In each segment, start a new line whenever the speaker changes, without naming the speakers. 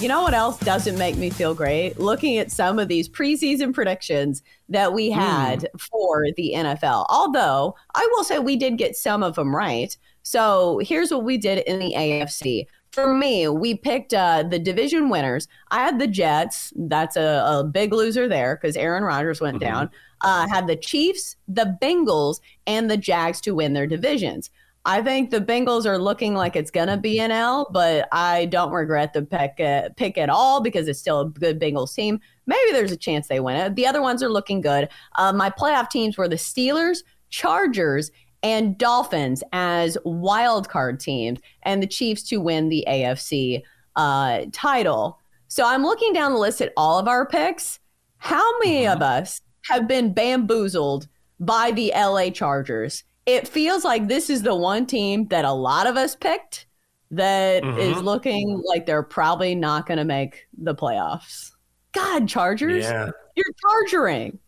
You know what else doesn't make me feel great? Looking at some of these preseason predictions that we had mm. for the NFL. Although I will say we did get some of them right. So here's what we did in the AFC. For me, we picked uh, the division winners. I had the Jets. That's a, a big loser there because Aaron Rodgers went mm-hmm. down. Uh, had the Chiefs, the Bengals, and the Jags to win their divisions. I think the Bengals are looking like it's going to be an L, but I don't regret the pick, uh, pick at all because it's still a good Bengals team. Maybe there's a chance they win it. The other ones are looking good. Uh, my playoff teams were the Steelers, Chargers, and Dolphins as wild card teams, and the Chiefs to win the AFC uh, title. So I'm looking down the list at all of our picks. How many of mm-hmm. us have been bamboozled by the LA Chargers? It feels like this is the one team that a lot of us picked that mm-hmm. is looking like they're probably not going to make the playoffs. God, Chargers, yeah. you're chargering.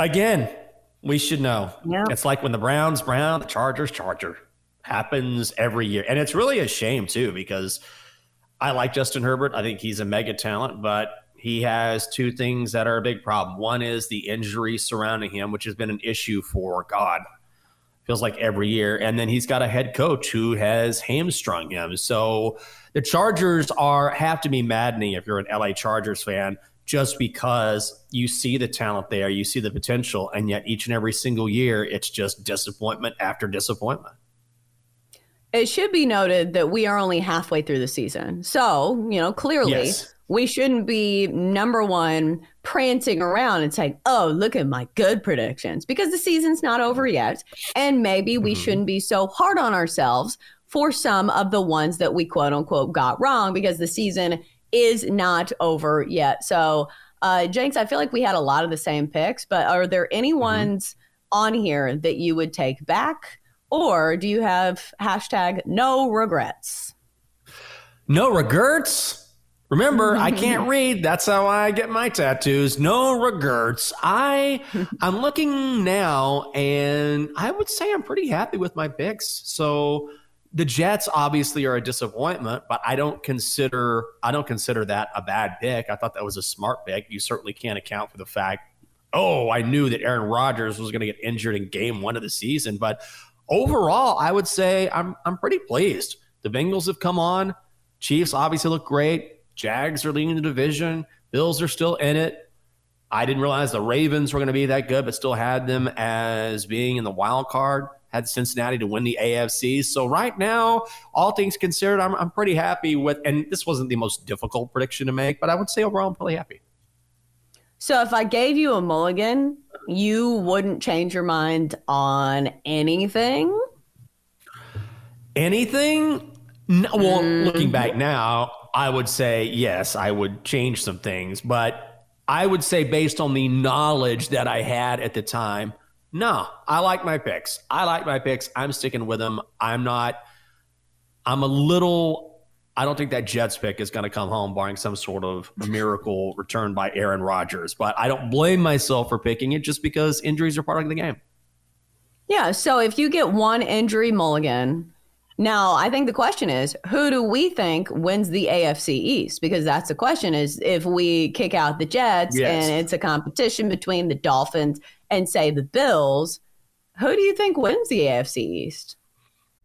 Again, we should know. Yeah. It's like when the Browns Brown, the Chargers Charger happens every year. And it's really a shame too because I like Justin Herbert. I think he's a mega talent, but he has two things that are a big problem. One is the injury surrounding him, which has been an issue for God feels like every year. And then he's got a head coach who has hamstrung him. So the Chargers are have to be maddening if you're an LA Chargers fan, just because you see the talent there, you see the potential, and yet each and every single year it's just disappointment after disappointment.
It should be noted that we are only halfway through the season. So, you know, clearly yes we shouldn't be number one prancing around and saying, oh, look at my good predictions because the season's not over yet. And maybe we mm-hmm. shouldn't be so hard on ourselves for some of the ones that we quote unquote got wrong because the season is not over yet. So, uh, Jenks, I feel like we had a lot of the same picks, but are there any mm-hmm. ones on here that you would take back? Or do you have hashtag no regrets?
No regrets? Remember, I can't read. That's how I get my tattoos. No regrets. I I'm looking now and I would say I'm pretty happy with my picks. So the Jets obviously are a disappointment, but I don't consider I don't consider that a bad pick. I thought that was a smart pick. You certainly can't account for the fact, oh, I knew that Aaron Rodgers was going to get injured in game 1 of the season, but overall, I would say I'm I'm pretty pleased. The Bengals have come on. Chiefs obviously look great. Jags are leading the division. Bills are still in it. I didn't realize the Ravens were going to be that good, but still had them as being in the wild card. Had Cincinnati to win the AFC. So right now, all things considered, I'm, I'm pretty happy with. And this wasn't the most difficult prediction to make, but I would say overall, I'm pretty happy.
So if I gave you a mulligan, you wouldn't change your mind on anything.
Anything? No, well, mm-hmm. looking back now, I would say yes, I would change some things, but I would say based on the knowledge that I had at the time, no, I like my picks. I like my picks. I'm sticking with them. I'm not. I'm a little. I don't think that Jets pick is going to come home, barring some sort of miracle return by Aaron Rodgers. But I don't blame myself for picking it just because injuries are part of the game.
Yeah. So if you get one injury mulligan, now, I think the question is, who do we think wins the AFC East? Because that's the question is if we kick out the Jets yes. and it's a competition between the Dolphins and say the Bills, who do you think wins the AFC East?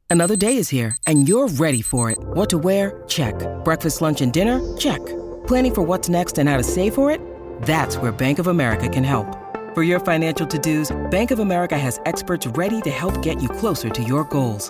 Another day is here and you're ready for it. What to wear? Check. Breakfast, lunch, and dinner? Check. Planning for what's next and how to save for it? That's where Bank of America can help. For your financial to-dos, Bank of America has experts ready to help get you closer to your goals.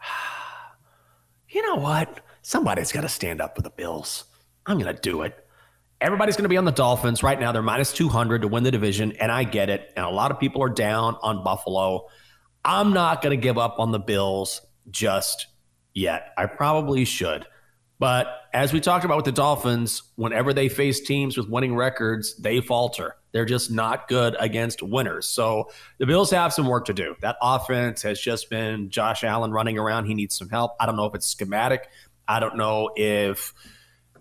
You know what? Somebody's got to stand up for the Bills. I'm going to do it. Everybody's going to be on the Dolphins. Right now, they're minus 200 to win the division, and I get it. And a lot of people are down on Buffalo. I'm not going to give up on the Bills just yet. I probably should. But as we talked about with the Dolphins, whenever they face teams with winning records, they falter. They're just not good against winners. So the Bills have some work to do. That offense has just been Josh Allen running around. He needs some help. I don't know if it's schematic. I don't know if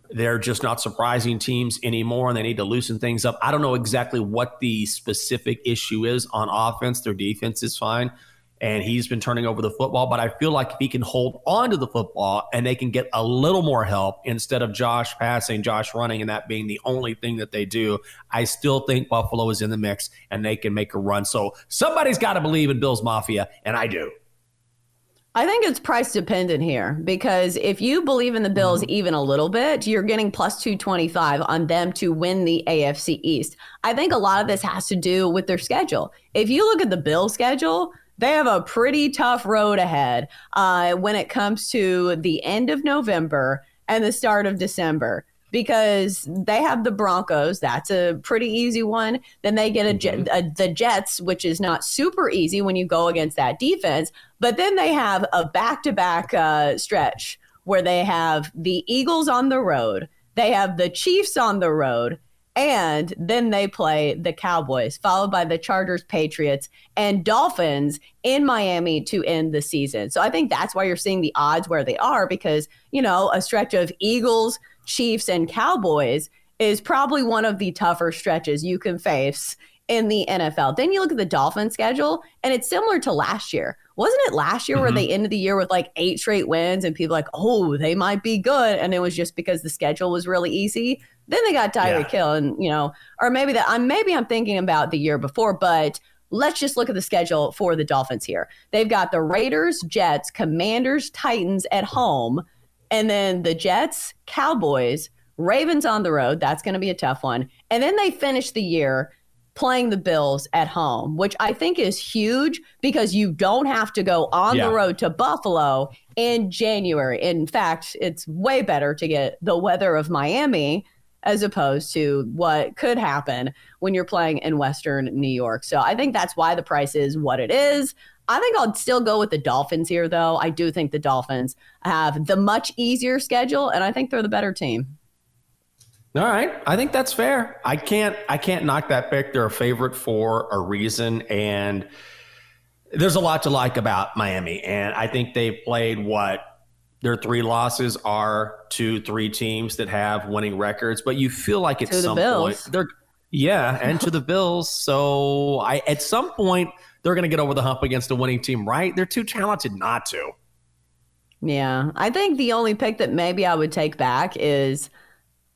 they're just not surprising teams anymore and they need to loosen things up. I don't know exactly what the specific issue is on offense. Their defense is fine and he's been turning over the football. But I feel like if he can hold on to the football and they can get a little more help instead of Josh passing, Josh running, and that being the only thing that they do, I still think Buffalo is in the mix and they can make a run. So somebody's got to believe in Bills Mafia, and I do.
I think it's price dependent here because if you believe in the Bills mm-hmm. even a little bit, you're getting plus 225 on them to win the AFC East. I think a lot of this has to do with their schedule. If you look at the Bills schedule, they have a pretty tough road ahead uh, when it comes to the end of November and the start of December because they have the Broncos. That's a pretty easy one. Then they get a, mm-hmm. a, the Jets, which is not super easy when you go against that defense. But then they have a back to back stretch where they have the Eagles on the road, they have the Chiefs on the road, and then they play the Cowboys, followed by the Chargers, Patriots, and Dolphins in Miami to end the season. So I think that's why you're seeing the odds where they are because, you know, a stretch of Eagles, Chiefs, and Cowboys is probably one of the tougher stretches you can face in the NFL. Then you look at the Dolphins schedule, and it's similar to last year. Wasn't it last year mm-hmm. where they ended the year with like eight straight wins and people like, oh, they might be good. And it was just because the schedule was really easy. Then they got Tyreek yeah. Hill, and you know, or maybe that I'm maybe I'm thinking about the year before, but let's just look at the schedule for the Dolphins here. They've got the Raiders, Jets, Commanders, Titans at home, and then the Jets, Cowboys, Ravens on the road. That's going to be a tough one. And then they finish the year playing the Bills at home, which I think is huge because you don't have to go on yeah. the road to Buffalo in January. In fact, it's way better to get the weather of Miami as opposed to what could happen when you're playing in Western New York. So I think that's why the price is what it is. I think I'll still go with the Dolphins here, though. I do think the Dolphins have the much easier schedule, and I think they're the better team.
All right, I think that's fair. I can't, I can't knock that pick. They're a favorite for a reason, and there's a lot to like about Miami. And I think they've played what their three losses are to three teams that have winning records, but you feel like at some point they're yeah, and to the Bills. So I at some point they're going to get over the hump against a winning team, right? They're too talented not to.
Yeah, I think the only pick that maybe I would take back is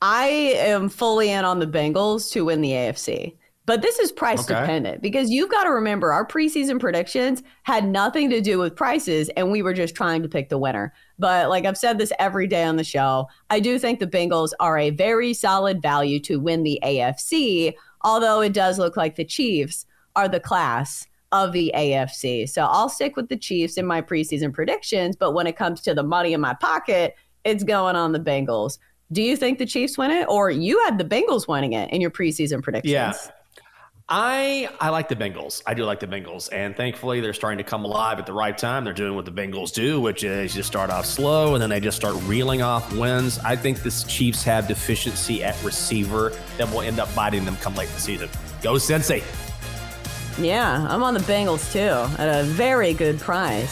I am fully in on the Bengals to win the AFC. But this is price okay. dependent because you've got to remember our preseason predictions had nothing to do with prices and we were just trying to pick the winner. But like I've said this every day on the show, I do think the Bengals are a very solid value to win the AFC, although it does look like the Chiefs are the class of the AFC. So I'll stick with the Chiefs in my preseason predictions, but when it comes to the money in my pocket, it's going on the Bengals. Do you think the Chiefs win it or you had the Bengals winning it in your preseason predictions?
Yeah. I I like the Bengals. I do like the Bengals, and thankfully they're starting to come alive at the right time. They're doing what the Bengals do, which is just start off slow and then they just start reeling off wins. I think the Chiefs have deficiency at receiver that will end up biting them come late in the season. Go Cincy.
Yeah, I'm on the Bengals too at a very good price.